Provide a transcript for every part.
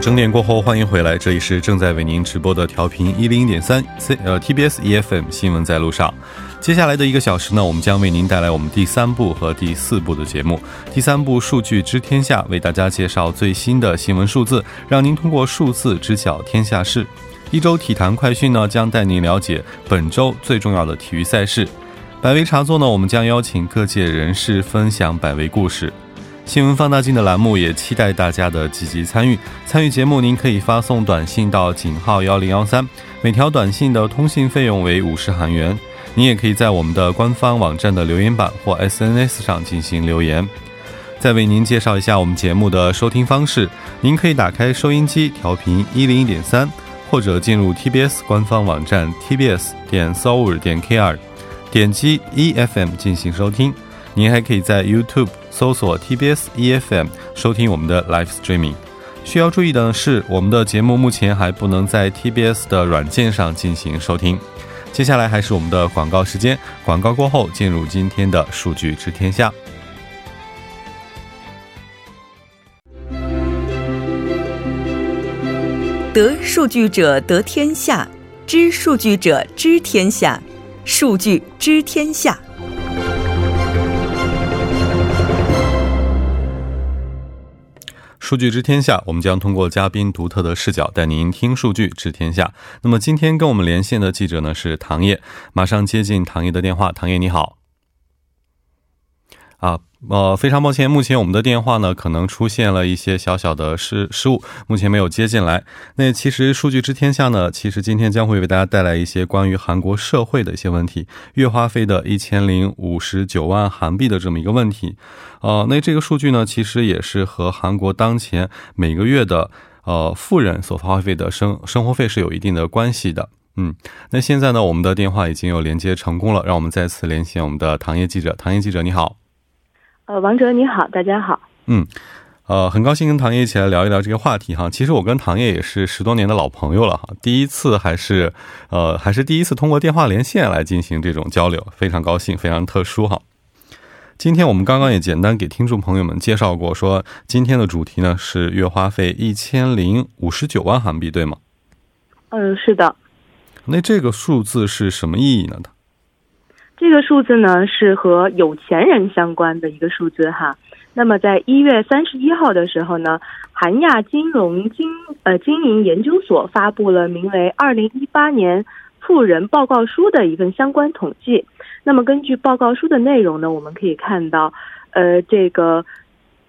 整点过后欢迎回来，这里是正在为您直播的调频一零点三 C 呃 TBS EFM 新闻在路上。接下来的一个小时呢，我们将为您带来我们第三部和第四部的节目。第三部数据知天下为大家介绍最新的新闻数字，让您通过数字知晓天下事。一周体坛快讯呢，将带您了解本周最重要的体育赛事。百味茶座呢，我们将邀请各界人士分享百味故事。新闻放大镜的栏目也期待大家的积极参与。参与节目，您可以发送短信到井号幺零幺三，每条短信的通信费用为五十韩元。您也可以在我们的官方网站的留言板或 SNS 上进行留言。再为您介绍一下我们节目的收听方式：您可以打开收音机调频一零一点三，或者进入 TBS 官方网站 tbs 点 s o u r 点 kr，点击 EFM 进行收听。您还可以在 YouTube 搜索 TBS EFM 收听我们的 Live Streaming。需要注意的是，我们的节目目前还不能在 TBS 的软件上进行收听。接下来还是我们的广告时间，广告过后进入今天的数据知天下。得数据者得天下，知数据者知天下，数据知天下。数据知天下，我们将通过嘉宾独特的视角带您听数据知天下。那么今天跟我们连线的记者呢是唐烨，马上接进唐烨的电话。唐烨你好。啊。呃，非常抱歉，目前我们的电话呢可能出现了一些小小的失失误，目前没有接进来。那其实数据知天下呢，其实今天将会为大家带来一些关于韩国社会的一些问题，月花费的一千零五十九万韩币的这么一个问题。呃，那这个数据呢，其实也是和韩国当前每个月的呃富人所花费的生生活费是有一定的关系的。嗯，那现在呢，我们的电话已经有连接成功了，让我们再次连线我们的唐业记者。唐业记者，你好。呃，王哲你好，大家好。嗯，呃，很高兴跟唐烨一起来聊一聊这个话题哈。其实我跟唐烨也是十多年的老朋友了哈，第一次还是呃还是第一次通过电话连线来进行这种交流，非常高兴，非常特殊哈。今天我们刚刚也简单给听众朋友们介绍过，说今天的主题呢是月花费一千零五十九万韩币，对吗？嗯，是的。那这个数字是什么意义呢？这个数字呢是和有钱人相关的一个数字哈。那么在一月三十一号的时候呢，韩亚金融经呃经营研究所发布了名为《二零一八年富人报告书》的一份相关统计。那么根据报告书的内容呢，我们可以看到，呃，这个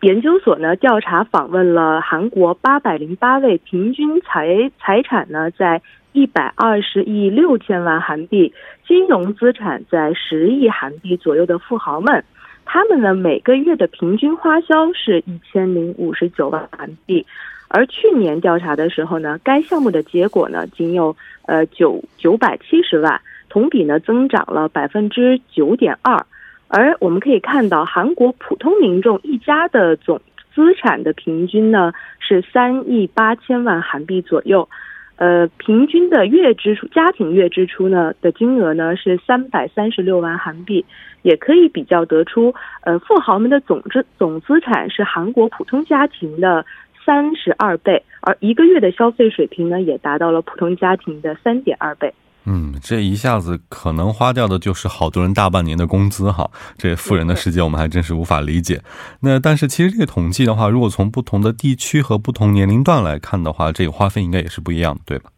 研究所呢调查访问了韩国八百零八位平均财财产呢在。一百二十亿六千万韩币，金融资产在十亿韩币左右的富豪们，他们呢每个月的平均花销是一千零五十九万韩币，而去年调查的时候呢，该项目的结果呢仅有呃九九百七十万，同比呢增长了百分之九点二，而我们可以看到韩国普通民众一家的总资产的平均呢是三亿八千万韩币左右。呃，平均的月支出，家庭月支出呢的金额呢是三百三十六万韩币，也可以比较得出，呃，富豪们的总资总资产是韩国普通家庭的三十二倍，而一个月的消费水平呢也达到了普通家庭的三点二倍。嗯，这一下子可能花掉的就是好多人大半年的工资哈。这富人的世界我们还真是无法理解。那但是其实这个统计的话，如果从不同的地区和不同年龄段来看的话，这个花费应该也是不一样的，对吧？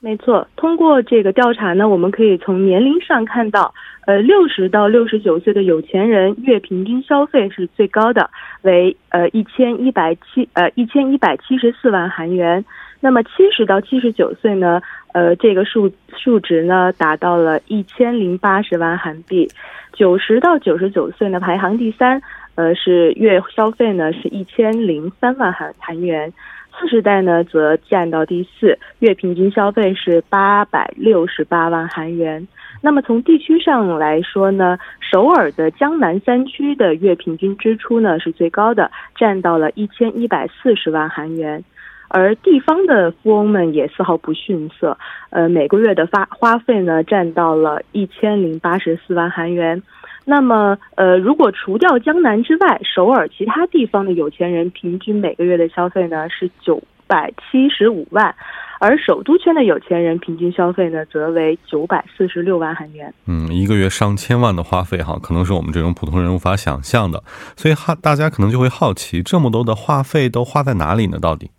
没错，通过这个调查呢，我们可以从年龄上看到，呃，六十到六十九岁的有钱人月平均消费是最高的，为呃一千一百七呃一千一百七十四万韩元。那么七十到七十九岁呢？呃，这个数数值呢达到了一千零八十万韩币。九十到九十九岁呢排行第三，呃是月消费呢是一千零三万韩韩元。四十代呢则占到第四，月平均消费是八百六十八万韩元。那么从地区上来说呢，首尔的江南三区的月平均支出呢是最高的，占到了一千一百四十万韩元。而地方的富翁们也丝毫不逊色，呃，每个月的发花费呢，占到了一千零八十四万韩元。那么，呃，如果除掉江南之外，首尔其他地方的有钱人平均每个月的消费呢是九百七十五万。而首都圈的有钱人平均消费呢，则为九百四十六万韩元。嗯，一个月上千万的花费哈，可能是我们这种普通人无法想象的。所以哈，大家可能就会好奇，这么多的话费都花在哪里呢？到底？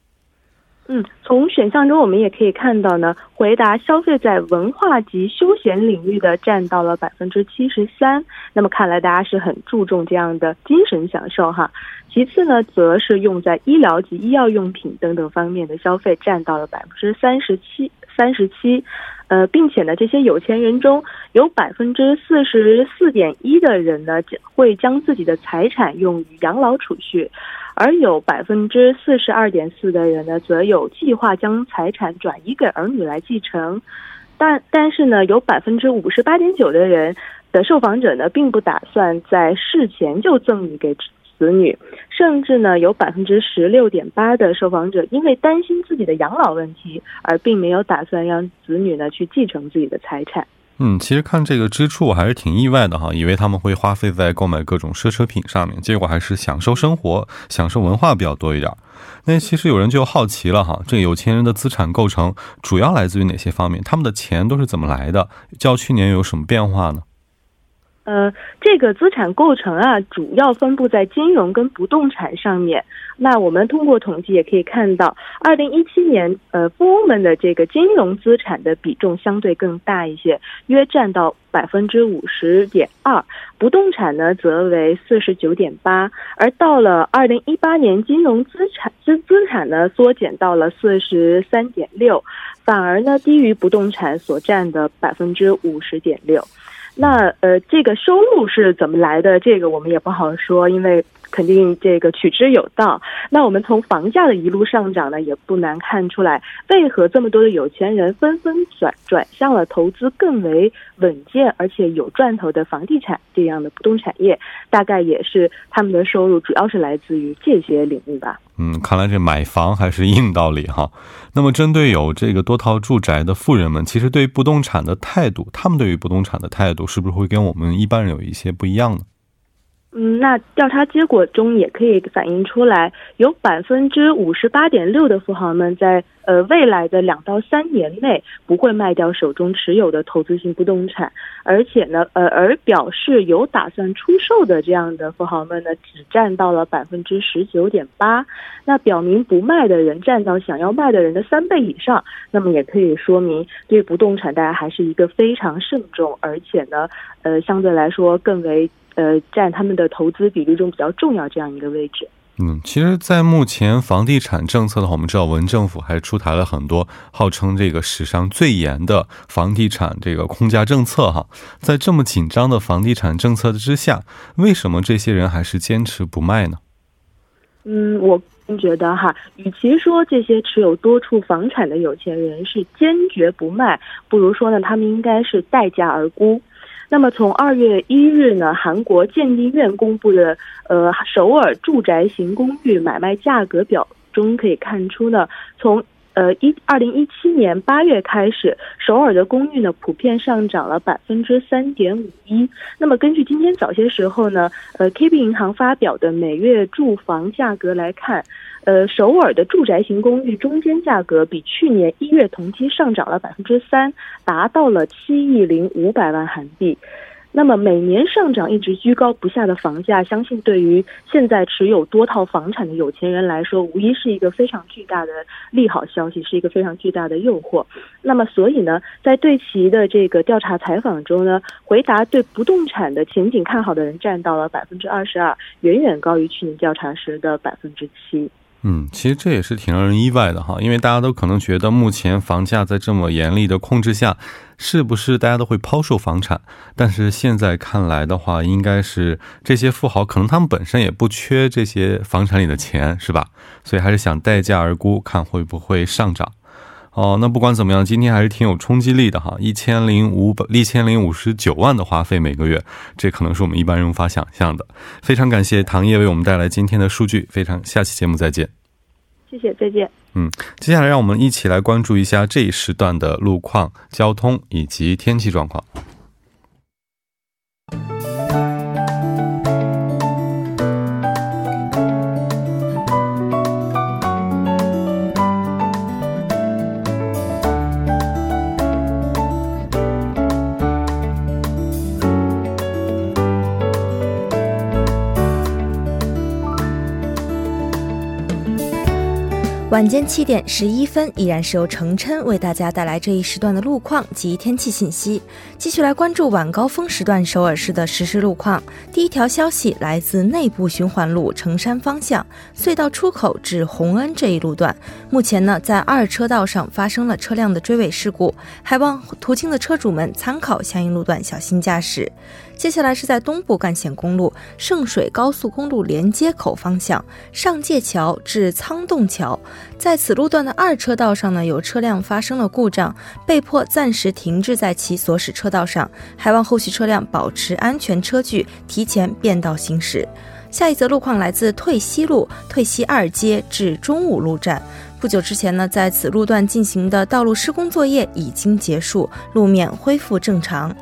嗯，从选项中我们也可以看到呢，回答消费在文化及休闲领域的占到了百分之七十三。那么看来大家是很注重这样的精神享受哈。其次呢，则是用在医疗及医药用品等等方面的消费占到了百分之三十七，三十七。呃，并且呢，这些有钱人中有百分之四十四点一的人呢，会将自己的财产用于养老储蓄。而有百分之四十二点四的人呢，则有计划将财产转移给儿女来继承，但但是呢，有百分之五十八点九的人的受访者呢，并不打算在事前就赠与给子女，甚至呢，有百分之十六点八的受访者因为担心自己的养老问题，而并没有打算让子女呢去继承自己的财产。嗯，其实看这个支出，我还是挺意外的哈，以为他们会花费在购买各种奢侈品上面，结果还是享受生活、享受文化比较多一点。那其实有人就好奇了哈，这有钱人的资产构成主要来自于哪些方面？他们的钱都是怎么来的？较去年有什么变化呢？呃，这个资产构成啊，主要分布在金融跟不动产上面。那我们通过统计也可以看到，二零一七年，呃，富翁们的这个金融资产的比重相对更大一些，约占到百分之五十点二，不动产呢则为四十九点八。而到了二零一八年，金融资产资资产呢缩减到了四十三点六，反而呢低于不动产所占的百分之五十点六。那呃，这个收入是怎么来的？这个我们也不好说，因为肯定这个取之有道。那我们从房价的一路上涨呢，也不难看出来，为何这么多的有钱人纷纷转转向了投资更为稳健而且有赚头的房地产这样的不动产业，大概也是他们的收入主要是来自于这些领域吧。嗯，看来这买房还是硬道理哈。那么，针对有这个多套住宅的富人们，其实对不动产的态度，他们对于不动产的态度，是不是会跟我们一般人有一些不一样呢？嗯，那调查结果中也可以反映出来，有百分之五十八点六的富豪们在。呃，未来的两到三年内不会卖掉手中持有的投资性不动产，而且呢，呃，而表示有打算出售的这样的富豪们呢，只占到了百分之十九点八，那表明不卖的人占到想要卖的人的三倍以上，那么也可以说明对不动产大家还是一个非常慎重，而且呢，呃，相对来说更为呃占他们的投资比例中比较重要这样一个位置。嗯，其实，在目前房地产政策的话，我们知道文政府还出台了很多号称这个史上最严的房地产这个控价政策哈。在这么紧张的房地产政策之下，为什么这些人还是坚持不卖呢？嗯，我觉得哈，与其说这些持有多处房产的有钱人是坚决不卖，不如说呢，他们应该是待价而沽。那么，从二月一日呢，韩国鉴定院公布的呃首尔住宅型公寓买卖价格表中可以看出呢，从呃一二零一七年八月开始，首尔的公寓呢普遍上涨了百分之三点五一。那么，根据今天早些时候呢，呃 KB 银行发表的每月住房价格来看。呃，首尔的住宅型公寓中间价格比去年一月同期上涨了百分之三，达到了七亿零五百万韩币。那么每年上涨一直居高不下的房价，相信对于现在持有多套房产的有钱人来说，无疑是一个非常巨大的利好消息，是一个非常巨大的诱惑。那么，所以呢，在对其的这个调查采访中呢，回答对不动产的前景看好的人占到了百分之二十二，远远高于去年调查时的百分之七。嗯，其实这也是挺让人意外的哈，因为大家都可能觉得目前房价在这么严厉的控制下，是不是大家都会抛售房产？但是现在看来的话，应该是这些富豪可能他们本身也不缺这些房产里的钱，是吧？所以还是想待价而沽，看会不会上涨。哦，那不管怎么样，今天还是挺有冲击力的哈，一千零五百一千零五十九万的花费每个月，这可能是我们一般人无法想象的。非常感谢唐烨为我们带来今天的数据，非常下期节目再见。谢谢，再见。嗯，接下来让我们一起来关注一下这一时段的路况、交通以及天气状况。晚间七点十一分，依然是由程琛为大家带来这一时段的路况及天气信息。继续来关注晚高峰时段首尔市的实时路况。第一条消息来自内部循环路城山方向隧道出口至洪恩这一路段，目前呢在二车道上发生了车辆的追尾事故，还望途经的车主们参考相应路段小心驾驶。接下来是在东部干线公路圣水高速公路连接口方向上界桥至仓洞桥，在此路段的二车道上呢，有车辆发生了故障，被迫暂时停滞在其所驶车道上，还望后续车辆保持安全车距，提前变道行驶。下一则路况来自退西路退西二街至中武路站，不久之前呢，在此路段进行的道路施工作业已经结束，路面恢复正常。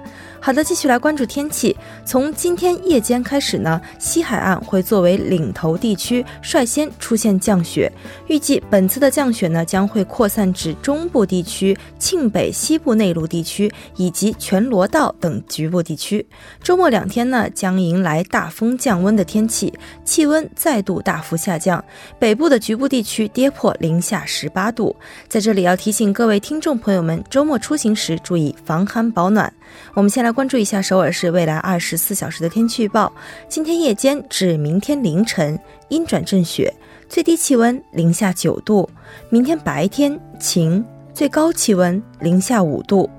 好的，继续来关注天气。从今天夜间开始呢，西海岸会作为领头地区，率先出现降雪。预计本次的降雪呢，将会扩散至中部地区、庆北西部内陆地区以及全罗道等局部地区。周末两天呢，将迎来大风降温的天气，气温再度大幅下降，北部的局部地区跌破零下十八度。在这里要提醒各位听众朋友们，周末出行时注意防寒保暖。我们先来关注一下首尔市未来二十四小时的天气预报。今天夜间至明天凌晨阴转阵雪，最低气温零下九度；明天白天晴，最高气温零下五度。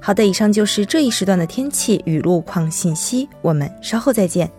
好的，以上就是这一时段的天气与路况信息。我们稍后再见。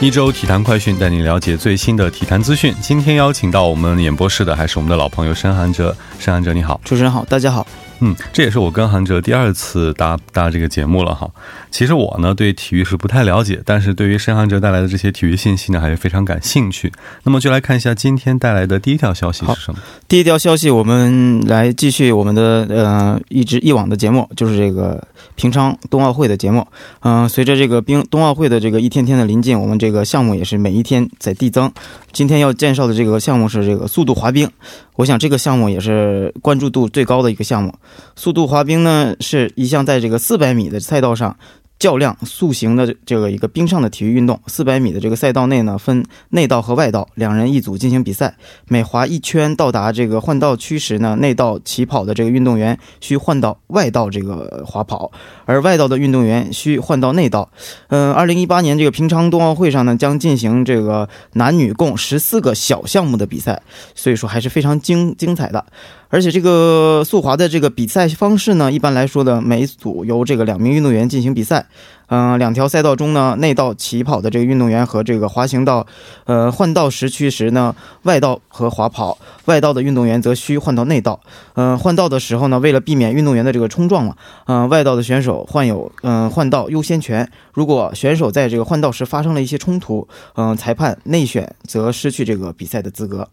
一周体坛快讯，带你了解最新的体坛资讯。今天邀请到我们演播室的还是我们的老朋友申涵哲。申涵哲，你好，主持人好，大家好。嗯，这也是我跟韩哲第二次搭搭这个节目了哈。其实我呢对体育是不太了解，但是对于申韩哲带来的这些体育信息呢，还是非常感兴趣。那么就来看一下今天带来的第一条消息是什么？第一条消息，我们来继续我们的呃一直以往的节目，就是这个平昌冬奥会的节目。嗯，随着这个冰冬奥会的这个一天天的临近，我们这个项目也是每一天在递增。今天要介绍的这个项目是这个速度滑冰，我想这个项目也是关注度最高的一个项目。速度滑冰呢，是一项在这个四百米的赛道上。较量速行的这个一个冰上的体育运动，四百米的这个赛道内呢，分内道和外道两人一组进行比赛。每滑一圈到达这个换道区时呢，内道起跑的这个运动员需换到外道这个滑跑，而外道的运动员需换到内道。嗯，二零一八年这个平昌冬奥会上呢，将进行这个男女共十四个小项目的比赛，所以说还是非常精精彩的。而且这个速滑的这个比赛方式呢，一般来说的每组由这个两名运动员进行比赛。嗯，两条赛道中呢，内道起跑的这个运动员和这个滑行道，呃，换道时区时呢，外道和滑跑外道的运动员则需换到内道。嗯，换道的时候呢，为了避免运动员的这个冲撞嘛，嗯，外道的选手患有嗯换道优先权。如果选手在这个换道时发生了一些冲突，嗯，裁判内选则失去这个比赛的资格。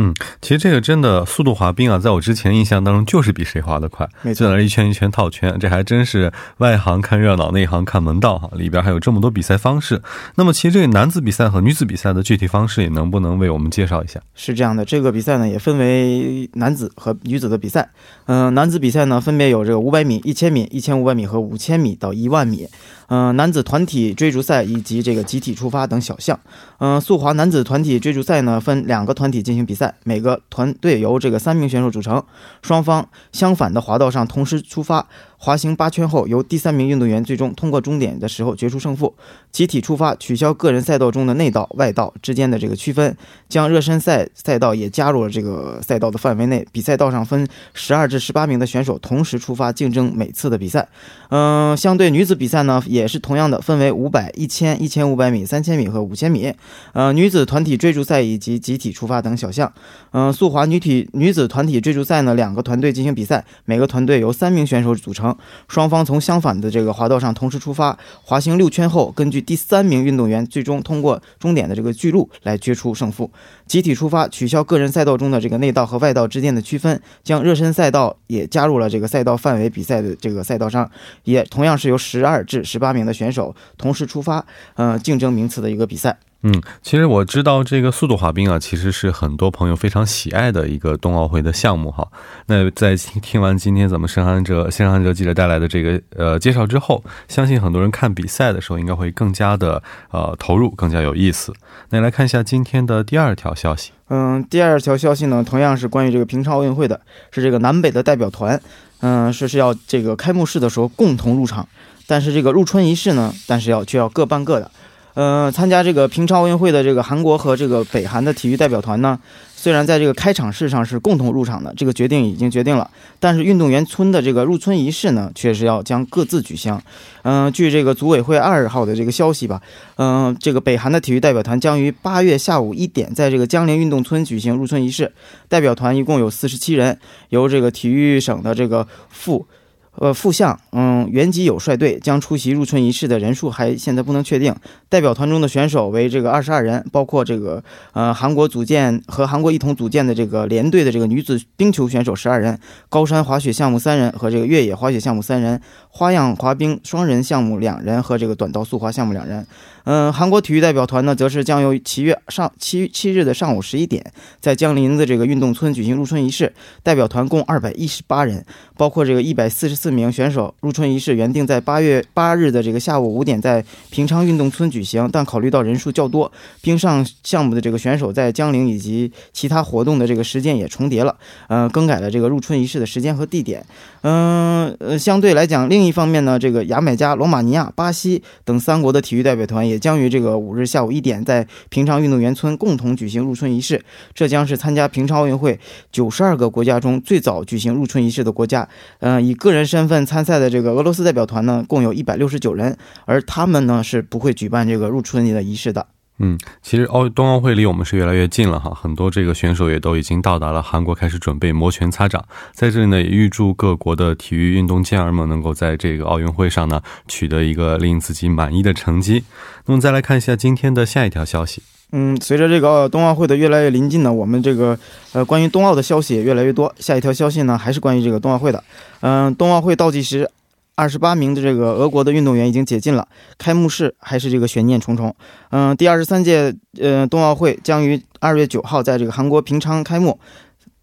嗯，其实这个真的速度滑冰啊，在我之前印象当中就是比谁滑得快，没错，一圈一圈套圈，这还真是外行看热闹，内行看门道哈。里边还有这么多比赛方式。那么，其实这个男子比赛和女子比赛的具体方式，也能不能为我们介绍一下？是这样的，这个比赛呢也分为男子和女子的比赛。嗯，男子比赛呢分别有这个五百米、一千米、一千五百米和五千米到一万米。嗯，男子团体追逐赛以及这个集体出发等小项。嗯，速滑男子团体追逐赛呢，分两个团体进行比赛，每个团队由这个三名选手组成，双方相反的滑道上同时出发。滑行八圈后，由第三名运动员最终通过终点的时候决出胜负。集体出发取消个人赛道中的内道、外道之间的这个区分，将热身赛赛道也加入了这个赛道的范围内。比赛道上分十二至十八名的选手同时出发竞争每次的比赛。嗯，相对女子比赛呢，也是同样的，分为五百、一千、一千五百米、三千米和五千米。呃，女子团体追逐赛以及集体出发等小项。嗯，速滑女体女子团体追逐赛呢，两个团队进行比赛，每个团队由三名选手组成。双方从相反的这个滑道上同时出发，滑行六圈后，根据第三名运动员最终通过终点的这个距路来决出胜负。集体出发取消个人赛道中的这个内道和外道之间的区分，将热身赛道也加入了这个赛道范围比赛的这个赛道上，也同样是由十二至十八名的选手同时出发，呃，竞争名次的一个比赛。嗯，其实我知道这个速度滑冰啊，其实是很多朋友非常喜爱的一个冬奥会的项目哈。那在听完今天咱们申航哲申航哲记者带来的这个呃介绍之后，相信很多人看比赛的时候应该会更加的呃投入，更加有意思。那来看一下今天的第二条消息。嗯，第二条消息呢，同样是关于这个平昌奥运会的，是这个南北的代表团，嗯，说是要这个开幕式的时候共同入场，但是这个入春仪式呢，但是要却要各办各的。呃，参加这个平昌奥运会的这个韩国和这个北韩的体育代表团呢，虽然在这个开场式上是共同入场的，这个决定已经决定了，但是运动员村的这个入村仪式呢，却是要将各自举行。嗯，据这个组委会二号的这个消息吧，嗯，这个北韩的体育代表团将于八月下午一点在这个江陵运动村举行入村仪式。代表团一共有四十七人，由这个体育省的这个副。呃，副相，嗯，袁吉友率队将出席入村仪式的人数还现在不能确定。代表团中的选手为这个二十二人，包括这个呃韩国组建和韩国一同组建的这个联队的这个女子冰球选手十二人，高山滑雪项目三人和这个越野滑雪项目三人，花样滑冰双人项目两人和这个短道速滑项目两人。嗯，韩国体育代表团呢，则是将由七月上七七日的上午十一点，在江陵的这个运动村举行入村仪式。代表团共二百一十八人，包括这个一百四十四名选手。入村仪式原定在八月八日的这个下午五点在平昌运动村举行，但考虑到人数较多，冰上项目的这个选手在江陵以及其他活动的这个时间也重叠了，呃，更改了这个入村仪式的时间和地点。嗯，呃，相对来讲，另一一方面呢，这个牙买加、罗马尼亚、巴西等三国的体育代表团也。将于这个五日下午一点，在平昌运动员村共同举行入春仪式。这将是参加平昌奥运会九十二个国家中最早举行入春仪式的国家。嗯，以个人身份参赛的这个俄罗斯代表团呢，共有一百六十九人，而他们呢是不会举办这个入春的仪式的。嗯，其实奥冬奥会离我们是越来越近了哈，很多这个选手也都已经到达了韩国，开始准备摩拳擦掌。在这里呢，也预祝各国的体育运动健儿们能够在这个奥运会上呢取得一个令自己满意的成绩。那么再来看一下今天的下一条消息。嗯，随着这个冬奥会的越来越临近呢，我们这个呃关于冬奥的消息也越来越多。下一条消息呢，还是关于这个冬奥会的。嗯，冬奥会倒计时。二十八名的这个俄国的运动员已经解禁了，开幕式还是这个悬念重重。嗯，第二十三届呃冬奥会将于二月九号在这个韩国平昌开幕。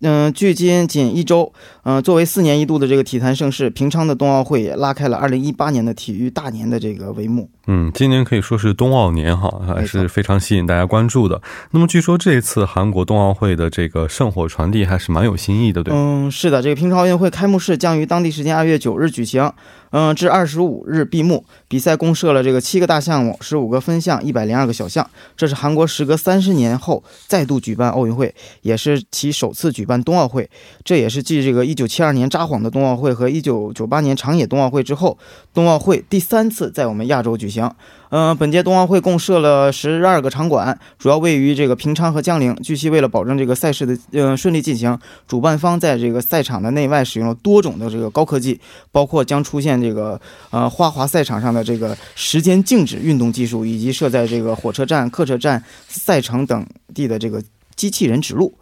嗯，距今仅一周。嗯，作为四年一度的这个体坛盛事，平昌的冬奥会也拉开了二零一八年的体育大年的这个帷幕。嗯，今年可以说是冬奥年哈，还是非常吸引大家关注的。那么，据说这次韩国冬奥会的这个圣火传递还是蛮有新意的，对嗯，是的，这个平昌奥运会开幕式将于当地时间二月九日举行。嗯，至二十五日闭幕。比赛共设了这个七个大项目，十五个分项，一百零二个小项。这是韩国时隔三十年后再度举办奥运会，也是其首次举办冬奥会。这也是继这个一九七二年札幌的冬奥会和一九九八年长野冬奥会之后，冬奥会第三次在我们亚洲举行。嗯，本届冬奥会共设了十二个场馆，主要位于这个平昌和江陵。据悉，为了保证这个赛事的呃顺利进行，主办方在这个赛场的内外使用了多种的这个高科技，包括将出现这个呃花滑赛场上的这个时间静止运动技术，以及设在这个火车站、客车站、赛程等地的这个机器人指路。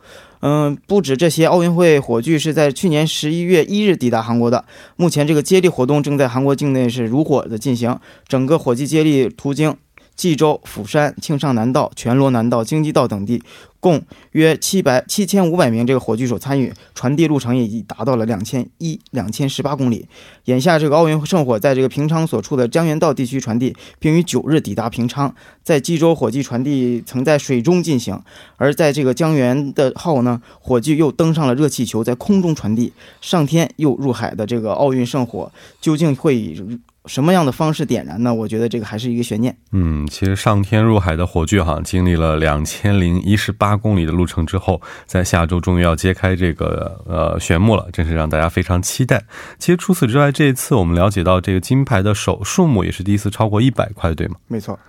嗯，不止这些，奥运会火炬是在去年十一月一日抵达韩国的。目前，这个接力活动正在韩国境内是如火的进行，整个火炬接力途经济州、釜山、庆尚南道、全罗南道、京畿道等地。共约七百七千五百名这个火炬手参与，传递路程也已达到了两千一两千十八公里。眼下这个奥运圣火在这个平昌所处的江原道地区传递，并于九日抵达平昌。在济州火炬传递曾在水中进行，而在这个江原的号呢，火炬又登上了热气球，在空中传递，上天又入海的这个奥运圣火究竟会以？什么样的方式点燃呢？我觉得这个还是一个悬念。嗯，其实上天入海的火炬哈，经历了两千零一十八公里的路程之后，在下周终于要揭开这个呃玄幕了，真是让大家非常期待。其实除此之外，这一次我们了解到这个金牌的首数目也是第一次超过一百块，对吗？没错，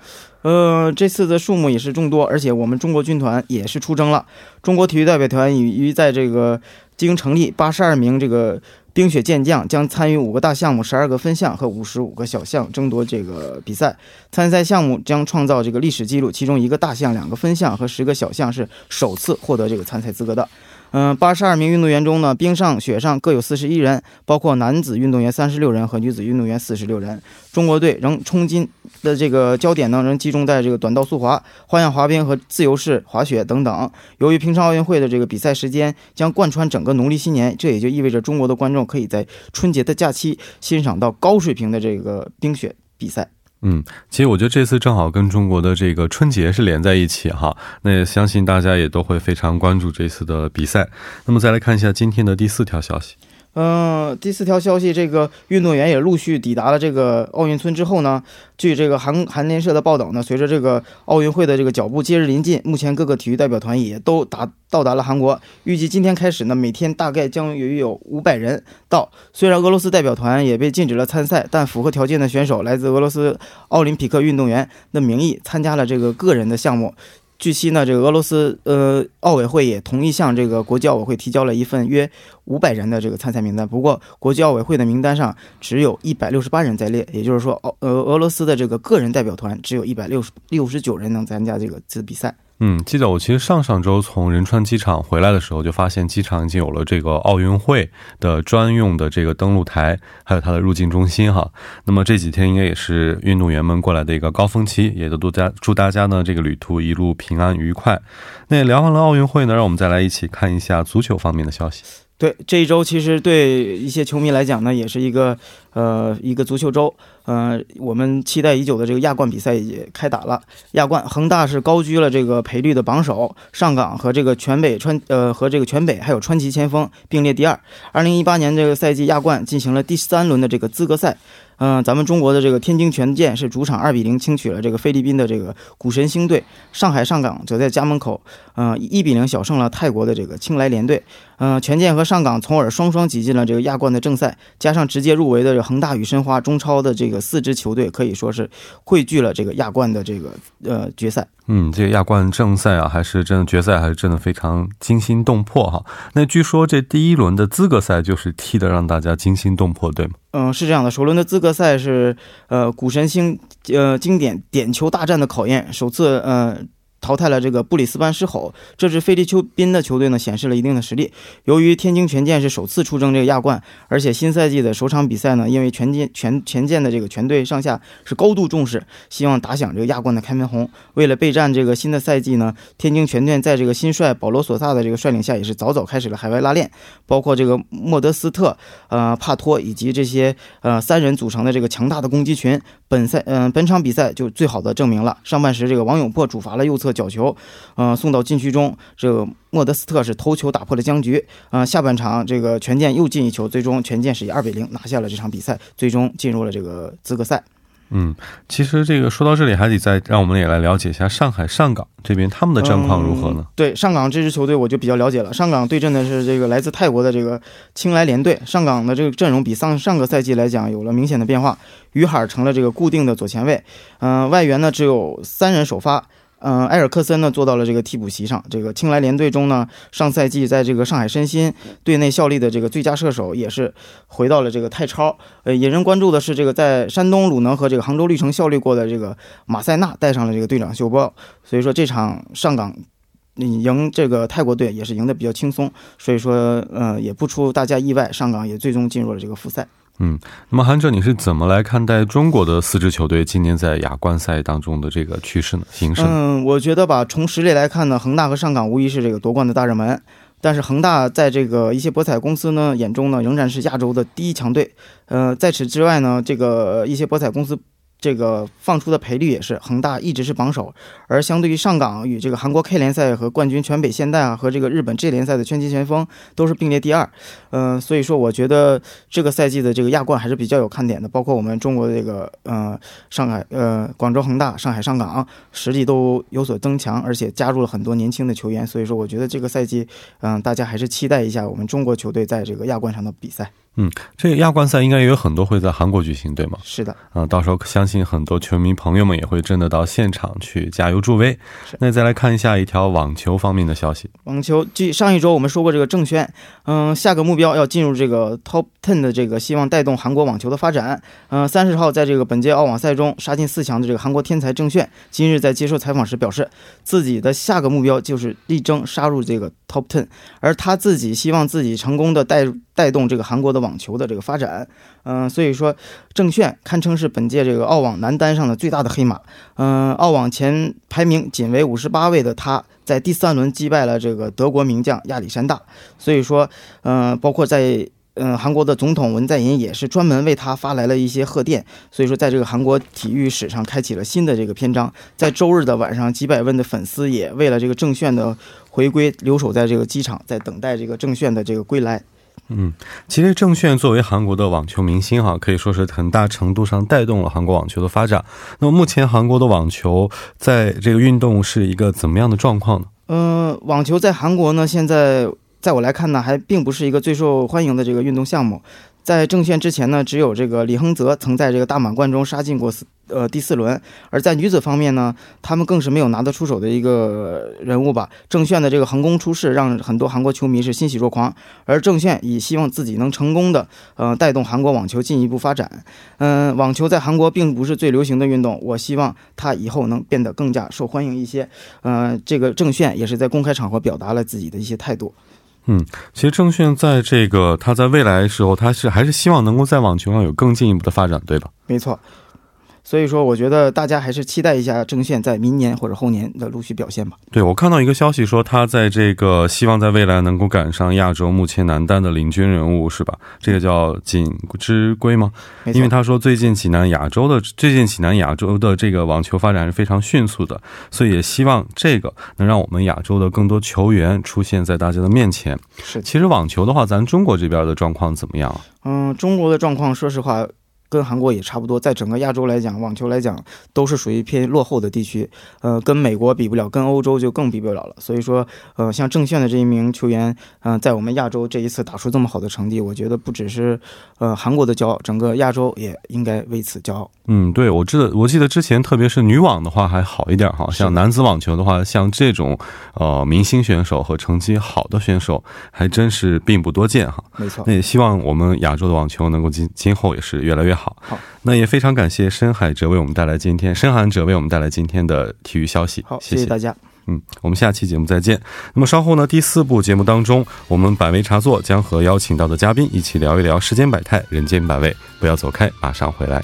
呃，这次的数目也是众多，而且我们中国军团也是出征了。中国体育代表团已于在这个经成立，八十二名这个。冰雪健将将参与五个大项目、十二个分项和五十五个小项，争夺这个比赛。参赛项目将创造这个历史记录，其中一个大项、两个分项和十个小项是首次获得这个参赛资格的。嗯，八十二名运动员中呢，冰上、雪上各有四十一人，包括男子运动员三十六人和女子运动员四十六人。中国队仍冲金的这个焦点呢，仍集中在这个短道速滑、花样滑冰和自由式滑雪等等。由于平昌奥运会的这个比赛时间将贯穿整个农历新年，这也就意味着中国的观众可以在春节的假期欣赏到高水平的这个冰雪比赛。嗯，其实我觉得这次正好跟中国的这个春节是连在一起哈，那也相信大家也都会非常关注这次的比赛。那么再来看一下今天的第四条消息。嗯，第四条消息，这个运动员也陆续抵达了这个奥运村之后呢，据这个韩韩联社的报道呢，随着这个奥运会的这个脚步接日临近，目前各个体育代表团也都达到达了韩国，预计今天开始呢，每天大概将有有五百人到。虽然俄罗斯代表团也被禁止了参赛，但符合条件的选手来自俄罗斯奥林匹克运动员的名义参加了这个个人的项目。据悉呢，这个俄罗斯呃奥委会也同意向这个国际奥委会提交了一份约五百人的这个参赛名单。不过，国际奥委会的名单上只有一百六十八人在列，也就是说，俄呃俄罗斯的这个个人代表团只有一百六十六十九人能参加这个次比赛。嗯，记得我其实上上周从仁川机场回来的时候，就发现机场已经有了这个奥运会的专用的这个登陆台，还有它的入境中心哈。那么这几天应该也是运动员们过来的一个高峰期，也都祝大祝大家呢这个旅途一路平安愉快。那聊完了奥运会呢，让我们再来一起看一下足球方面的消息。对，这一周其实对一些球迷来讲呢，也是一个呃一个足球周。呃，我们期待已久的这个亚冠比赛也开打了。亚冠，恒大是高居了这个赔率的榜首，上港和这个全北川呃和这个全北还有川崎前锋并列第二。二零一八年这个赛季亚冠进行了第三轮的这个资格赛。嗯，咱们中国的这个天津权健是主场二比零轻取了这个菲律宾的这个股神星队，上海上港则在家门口，嗯，一比零小胜了泰国的这个青莱联队。嗯，权健和上港从而双双挤进了这个亚冠的正赛，加上直接入围的恒大与申花、中超的这个四支球队，可以说是汇聚了这个亚冠的这个呃决赛。嗯，这个亚冠正赛啊，还是真的决赛，还是真的非常惊心动魄哈。那据说这第一轮的资格赛就是踢的让大家惊心动魄，对吗？嗯，是这样的。首轮的资格赛是呃股神星呃经典点球大战的考验，首次呃。淘汰了这个布里斯班狮吼，这支菲利宾的球队呢，显示了一定的实力。由于天津权健是首次出征这个亚冠，而且新赛季的首场比赛呢，因为权健全权健的这个全队上下是高度重视，希望打响这个亚冠的开门红。为了备战这个新的赛季呢，天津权健在这个新帅保罗索萨的这个率领下，也是早早开始了海外拉练，包括这个莫德斯特、呃帕托以及这些呃三人组成的这个强大的攻击群。本赛嗯本场比赛就最好的证明了，上半时这个王永珀主罚了右侧。角球，呃，送到禁区中，这个莫德斯特是头球打破了僵局。啊，下半场这个权健又进一球，最终权健是以二比零拿下了这场比赛，最终进入了这个资格赛。嗯，其实这个说到这里，还得再让我们也来了解一下上海上港这边他们的战况如何呢？对，上港这支球队我就比较了解了。上港对阵的是这个来自泰国的这个青莱联队。上港的这个阵容比上上个赛季来讲有了明显的变化，于海成了这个固定的左前卫，嗯，外援呢只有三人首发。嗯，埃尔克森呢坐到了这个替补席上。这个青莱联队中呢，上赛季在这个上海申鑫队内效力的这个最佳射手也是回到了这个泰超。呃，引人关注的是，这个在山东鲁能和这个杭州绿城效力过的这个马塞纳带上了这个队长袖标。所以说这场上港赢这个泰国队也是赢得比较轻松。所以说，呃，也不出大家意外，上港也最终进入了这个复赛。嗯，那么韩哲，你是怎么来看待中国的四支球队今年在亚冠赛当中的这个趋势呢？形势？嗯，我觉得吧，从实力来看呢，恒大和上港无疑是这个夺冠的大热门。但是恒大在这个一些博彩公司呢眼中呢，仍然是亚洲的第一强队。呃，在此之外呢，这个一些博彩公司。这个放出的赔率也是恒大一直是榜首，而相对于上港与这个韩国 K 联赛和冠军全北现代啊和这个日本 J 联赛的圈级前锋都是并列第二，嗯，所以说我觉得这个赛季的这个亚冠还是比较有看点的，包括我们中国的这个呃上海呃广州恒大、上海上港实力都有所增强，而且加入了很多年轻的球员，所以说我觉得这个赛季嗯大家还是期待一下我们中国球队在这个亚冠上的比赛。嗯，这个亚冠赛应该也有很多会在韩国举行，对吗？是的，啊，到时候相信很多球迷朋友们也会真的到现场去加油助威。那再来看一下一条网球方面的消息。网球，继上一周我们说过这个郑轩，嗯，下个目标要进入这个 Top Ten 的这个，希望带动韩国网球的发展。嗯，三十号在这个本届澳网赛中杀进四强的这个韩国天才郑炫，今日在接受采访时表示，自己的下个目标就是力争杀入这个 Top Ten，而他自己希望自己成功的带带动这个韩国的网球的这个发展，嗯，所以说郑炫堪称是本届这个澳网男单上的最大的黑马，嗯，澳网前排名仅为五十八位的他，在第三轮击败了这个德国名将亚历山大，所以说，嗯，包括在嗯韩国的总统文在寅也是专门为他发来了一些贺电，所以说在这个韩国体育史上开启了新的这个篇章，在周日的晚上，几百万的粉丝也为了这个郑炫的回归留守在这个机场，在等待这个郑炫的这个归来。嗯，其实郑炫作为韩国的网球明星哈，可以说是很大程度上带动了韩国网球的发展。那么目前韩国的网球在这个运动是一个怎么样的状况呢？嗯，网球在韩国呢，现在在我来看呢，还并不是一个最受欢迎的这个运动项目。在郑炫之前呢，只有这个李亨泽曾在这个大满贯中杀进过四呃第四轮。而在女子方面呢，他们更是没有拿得出手的一个人物吧。郑炫的这个横空出世，让很多韩国球迷是欣喜若狂。而郑炫也希望自己能成功的呃带动韩国网球进一步发展。嗯，网球在韩国并不是最流行的运动，我希望他以后能变得更加受欢迎一些。呃，这个郑炫也是在公开场合表达了自己的一些态度。嗯，其实郑炫在这个他在未来的时候，他是还是希望能够在网球上有更进一步的发展，对吧？没错。所以说，我觉得大家还是期待一下郑炫在明年或者后年的陆续表现吧。对，我看到一个消息说，他在这个希望在未来能够赶上亚洲目前男单的领军人物，是吧？这个叫锦之圭吗？因为他说最近济南亚洲的最近济南亚洲的这个网球发展是非常迅速的，所以也希望这个能让我们亚洲的更多球员出现在大家的面前。是，其实网球的话，咱中国这边的状况怎么样？嗯，中国的状况，说实话。跟韩国也差不多，在整个亚洲来讲，网球来讲都是属于偏落后的地区。呃，跟美国比不了，跟欧洲就更比不了了。所以说，呃，像郑炫的这一名球员，嗯，在我们亚洲这一次打出这么好的成绩，我觉得不只是呃韩国的骄傲，整个亚洲也应该为此骄傲。嗯，对，我记得，我记得之前，特别是女网的话还好一点哈，像男子网球的话，像这种呃明星选手和成绩好的选手，还真是并不多见哈。没错，那也希望我们亚洲的网球能够今今后也是越来越好。好，好那也非常感谢深海哲为我们带来今天深海哲为我们带来今天的体育消息。好，谢谢大家。嗯，我们下期节目再见。那么稍后呢，第四部节目当中，我们百味茶座将和邀请到的嘉宾一起聊一聊世间百态、人间百味。不要走开，马上回来。